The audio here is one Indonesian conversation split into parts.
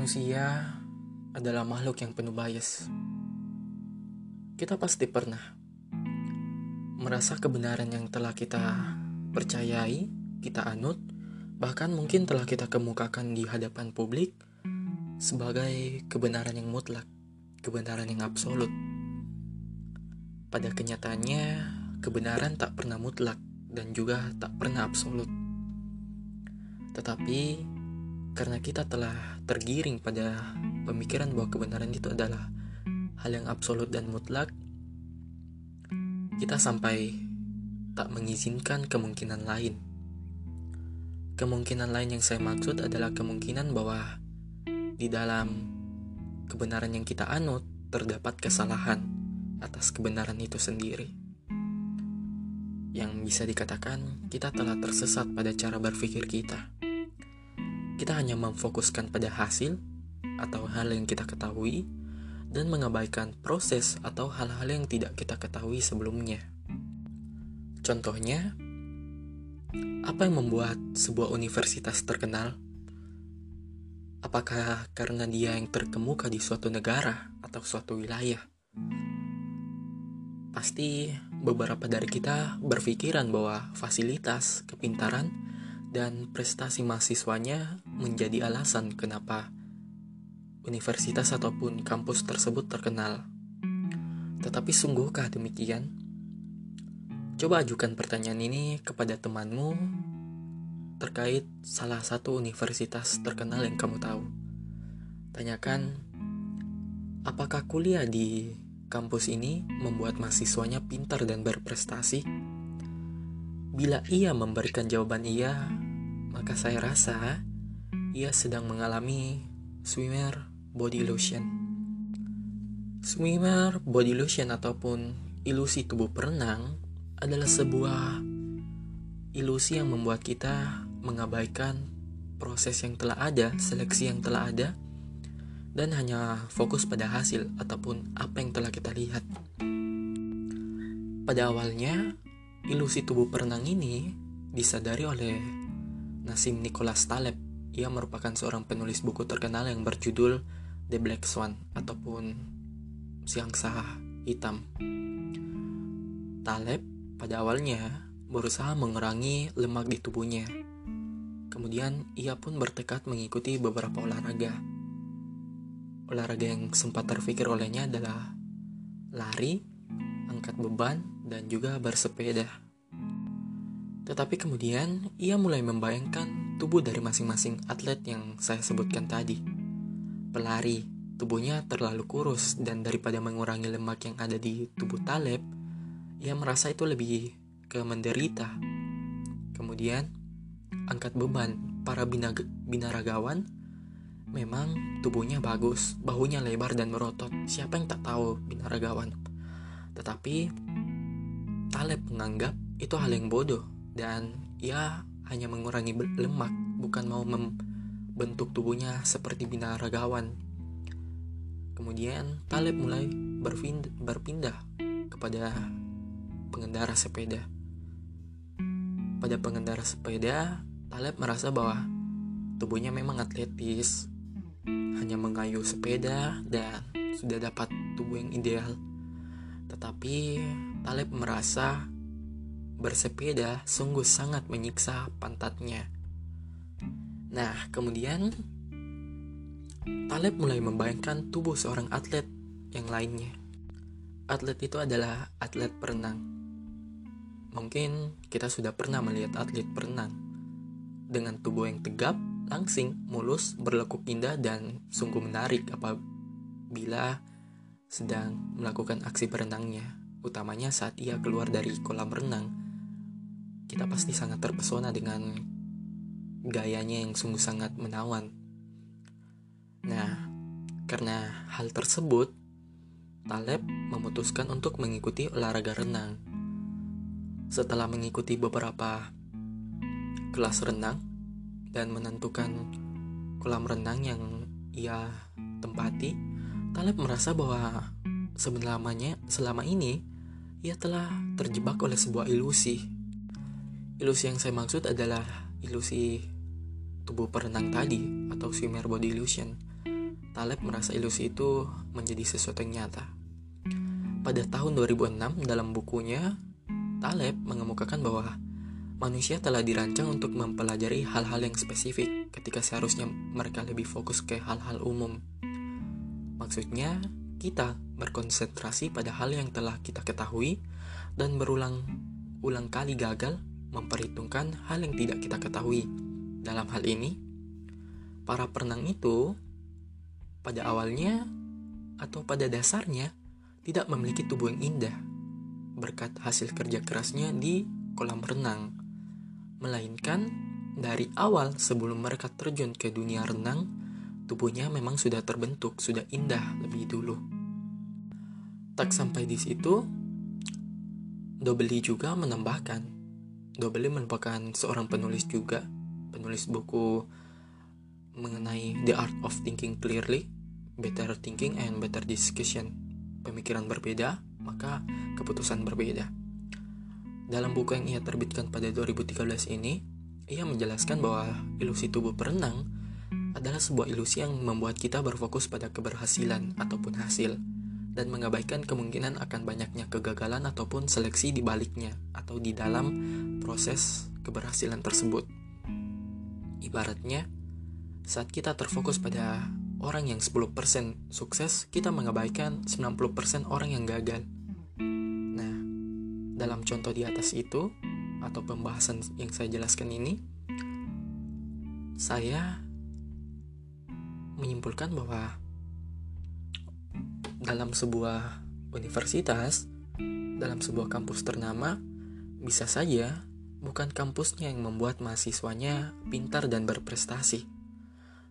Manusia adalah makhluk yang penuh bias. Kita pasti pernah merasa kebenaran yang telah kita percayai, kita anut, bahkan mungkin telah kita kemukakan di hadapan publik sebagai kebenaran yang mutlak, kebenaran yang absolut. Pada kenyataannya, kebenaran tak pernah mutlak dan juga tak pernah absolut. Tetapi karena kita telah tergiring pada pemikiran bahwa kebenaran itu adalah hal yang absolut dan mutlak, kita sampai tak mengizinkan kemungkinan lain. Kemungkinan lain yang saya maksud adalah kemungkinan bahwa di dalam kebenaran yang kita anut terdapat kesalahan atas kebenaran itu sendiri. Yang bisa dikatakan kita telah tersesat pada cara berpikir kita kita hanya memfokuskan pada hasil atau hal yang kita ketahui dan mengabaikan proses atau hal-hal yang tidak kita ketahui sebelumnya. Contohnya, apa yang membuat sebuah universitas terkenal? Apakah karena dia yang terkemuka di suatu negara atau suatu wilayah? Pasti beberapa dari kita berpikiran bahwa fasilitas, kepintaran, dan prestasi mahasiswanya menjadi alasan kenapa universitas ataupun kampus tersebut terkenal. Tetapi sungguhkah demikian? Coba ajukan pertanyaan ini kepada temanmu terkait salah satu universitas terkenal yang kamu tahu. Tanyakan, apakah kuliah di kampus ini membuat mahasiswanya pintar dan berprestasi? Bila ia memberikan jawaban iya, maka saya rasa ia sedang mengalami swimmer body lotion. Swimmer body lotion ataupun ilusi tubuh perenang adalah sebuah ilusi yang membuat kita mengabaikan proses yang telah ada, seleksi yang telah ada, dan hanya fokus pada hasil ataupun apa yang telah kita lihat. Pada awalnya, Ilusi tubuh perenang ini disadari oleh Nassim Nicholas Taleb. Ia merupakan seorang penulis buku terkenal yang berjudul The Black Swan ataupun Siang Sah Hitam. Taleb pada awalnya berusaha mengurangi lemak di tubuhnya. Kemudian ia pun bertekad mengikuti beberapa olahraga. Olahraga yang sempat terpikir olehnya adalah lari, angkat beban, dan juga bersepeda. Tetapi kemudian ia mulai membayangkan tubuh dari masing-masing atlet yang saya sebutkan tadi. Pelari, tubuhnya terlalu kurus dan daripada mengurangi lemak yang ada di tubuh Taleb, ia merasa itu lebih ke menderita. Kemudian, angkat beban para binaragawan memang tubuhnya bagus, bahunya lebar dan merotot. Siapa yang tak tahu binaragawan? Tetapi Taleb menganggap itu hal yang bodoh dan ia hanya mengurangi lemak, bukan mau membentuk tubuhnya seperti binaragawan. Kemudian Taleb mulai berpindah kepada pengendara sepeda. Pada pengendara sepeda, Taleb merasa bahwa tubuhnya memang atletis, hanya mengayuh sepeda dan sudah dapat tubuh yang ideal. Tetapi Taleb merasa bersepeda sungguh sangat menyiksa pantatnya. Nah, kemudian Taleb mulai membayangkan tubuh seorang atlet yang lainnya. Atlet itu adalah atlet perenang. Mungkin kita sudah pernah melihat atlet perenang dengan tubuh yang tegap, langsing, mulus, berlekuk indah, dan sungguh menarik apabila sedang melakukan aksi berenangnya utamanya saat ia keluar dari kolam renang. Kita pasti sangat terpesona dengan gayanya yang sungguh sangat menawan. Nah, karena hal tersebut, Taleb memutuskan untuk mengikuti olahraga renang. Setelah mengikuti beberapa kelas renang dan menentukan kolam renang yang ia tempati, Taleb merasa bahwa sebenarnya selama ini ia telah terjebak oleh sebuah ilusi. Ilusi yang saya maksud adalah ilusi tubuh perenang tadi atau swimmer body illusion. Taleb merasa ilusi itu menjadi sesuatu yang nyata. Pada tahun 2006 dalam bukunya, Taleb mengemukakan bahwa manusia telah dirancang untuk mempelajari hal-hal yang spesifik ketika seharusnya mereka lebih fokus ke hal-hal umum. Maksudnya, kita berkonsentrasi pada hal yang telah kita ketahui dan berulang-ulang kali gagal memperhitungkan hal yang tidak kita ketahui. Dalam hal ini, para perenang itu pada awalnya atau pada dasarnya tidak memiliki tubuh yang indah berkat hasil kerja kerasnya di kolam renang melainkan dari awal sebelum mereka terjun ke dunia renang, tubuhnya memang sudah terbentuk, sudah indah lebih dulu. Tak sampai di situ, Dobeli juga menambahkan, Dobeli merupakan seorang penulis juga, penulis buku mengenai The Art of Thinking Clearly, Better Thinking and Better Discussion. Pemikiran berbeda, maka keputusan berbeda. Dalam buku yang ia terbitkan pada 2013 ini, ia menjelaskan bahwa ilusi tubuh perenang adalah sebuah ilusi yang membuat kita berfokus pada keberhasilan ataupun hasil dan mengabaikan kemungkinan akan banyaknya kegagalan ataupun seleksi di baliknya atau di dalam proses keberhasilan tersebut. Ibaratnya, saat kita terfokus pada orang yang 10% sukses, kita mengabaikan 90% orang yang gagal. Dalam contoh di atas itu, atau pembahasan yang saya jelaskan ini, saya menyimpulkan bahwa dalam sebuah universitas, dalam sebuah kampus ternama, bisa saja bukan kampusnya yang membuat mahasiswanya pintar dan berprestasi,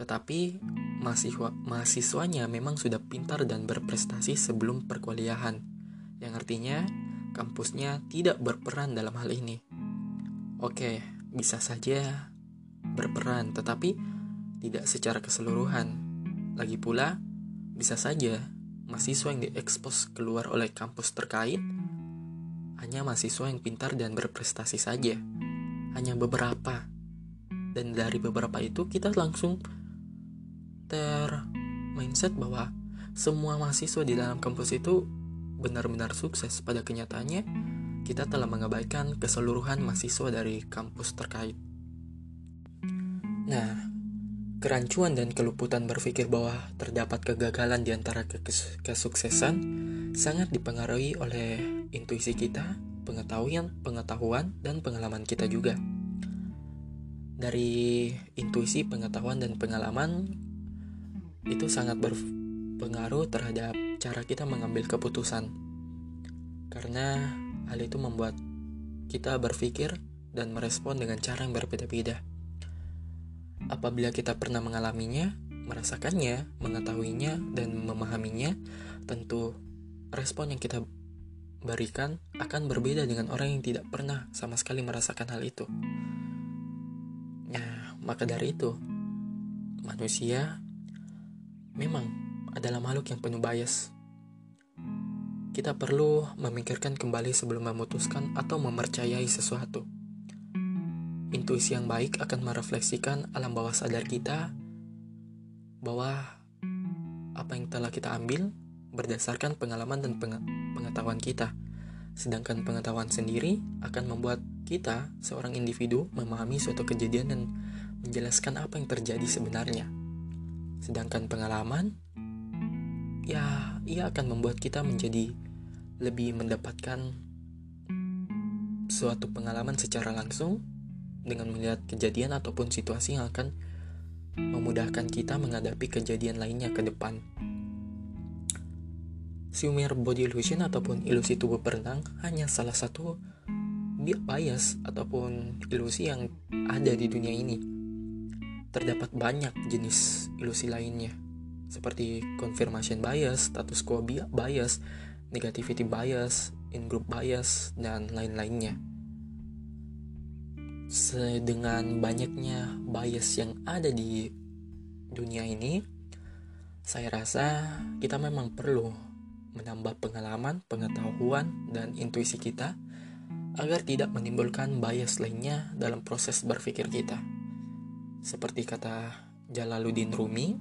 tetapi mahasiswa mahasiswanya memang sudah pintar dan berprestasi sebelum perkuliahan, yang artinya kampusnya tidak berperan dalam hal ini. Oke, bisa saja berperan, tetapi tidak secara keseluruhan. Lagi pula, bisa saja mahasiswa yang diekspos keluar oleh kampus terkait hanya mahasiswa yang pintar dan berprestasi saja. Hanya beberapa. Dan dari beberapa itu kita langsung ter mindset bahwa semua mahasiswa di dalam kampus itu benar-benar sukses, pada kenyataannya kita telah mengabaikan keseluruhan mahasiswa dari kampus terkait. Nah, kerancuan dan keluputan berpikir bahwa terdapat kegagalan di antara kesuksesan sangat dipengaruhi oleh intuisi kita, pengetahuan, pengetahuan, dan pengalaman kita juga. Dari intuisi, pengetahuan, dan pengalaman itu sangat berpengaruh terhadap cara kita mengambil keputusan. Karena hal itu membuat kita berpikir dan merespon dengan cara yang berbeda-beda. Apabila kita pernah mengalaminya, merasakannya, mengetahuinya, dan memahaminya, tentu respon yang kita berikan akan berbeda dengan orang yang tidak pernah sama sekali merasakan hal itu. Nah, maka dari itu, manusia memang adalah makhluk yang penuh bias. Kita perlu memikirkan kembali sebelum memutuskan atau mempercayai sesuatu. Intuisi yang baik akan merefleksikan alam bawah sadar kita bahwa apa yang telah kita ambil berdasarkan pengalaman dan pengetahuan kita. Sedangkan pengetahuan sendiri akan membuat kita, seorang individu, memahami suatu kejadian dan menjelaskan apa yang terjadi sebenarnya. Sedangkan pengalaman ya ia akan membuat kita menjadi lebih mendapatkan suatu pengalaman secara langsung dengan melihat kejadian ataupun situasi yang akan memudahkan kita menghadapi kejadian lainnya ke depan. Siumir body illusion ataupun ilusi tubuh berenang hanya salah satu bias ataupun ilusi yang ada di dunia ini. Terdapat banyak jenis ilusi lainnya seperti confirmation bias, status quo bias, negativity bias, in-group bias, dan lain-lainnya. Dengan banyaknya bias yang ada di dunia ini, saya rasa kita memang perlu menambah pengalaman, pengetahuan, dan intuisi kita agar tidak menimbulkan bias lainnya dalam proses berpikir kita. Seperti kata Jalaluddin Rumi,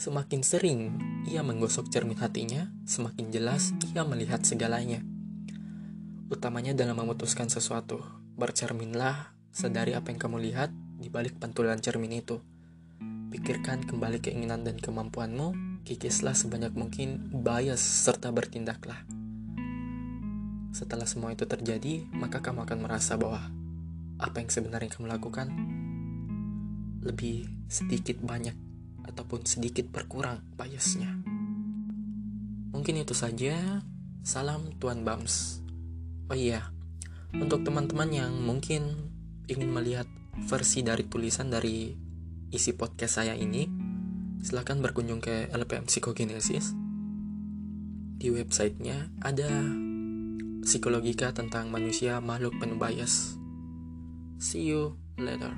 Semakin sering ia menggosok cermin hatinya, semakin jelas ia melihat segalanya. Utamanya dalam memutuskan sesuatu, bercerminlah, sadari apa yang kamu lihat di balik pantulan cermin itu. Pikirkan kembali keinginan dan kemampuanmu, kikislah sebanyak mungkin bias serta bertindaklah. Setelah semua itu terjadi, maka kamu akan merasa bahwa apa yang sebenarnya kamu lakukan lebih sedikit banyak ataupun sedikit berkurang biasnya. Mungkin itu saja. Salam Tuan Bams. Oh iya, untuk teman-teman yang mungkin ingin melihat versi dari tulisan dari isi podcast saya ini, silahkan berkunjung ke LPM Psikogenesis. Di websitenya ada psikologika tentang manusia makhluk penuh bias. See you later.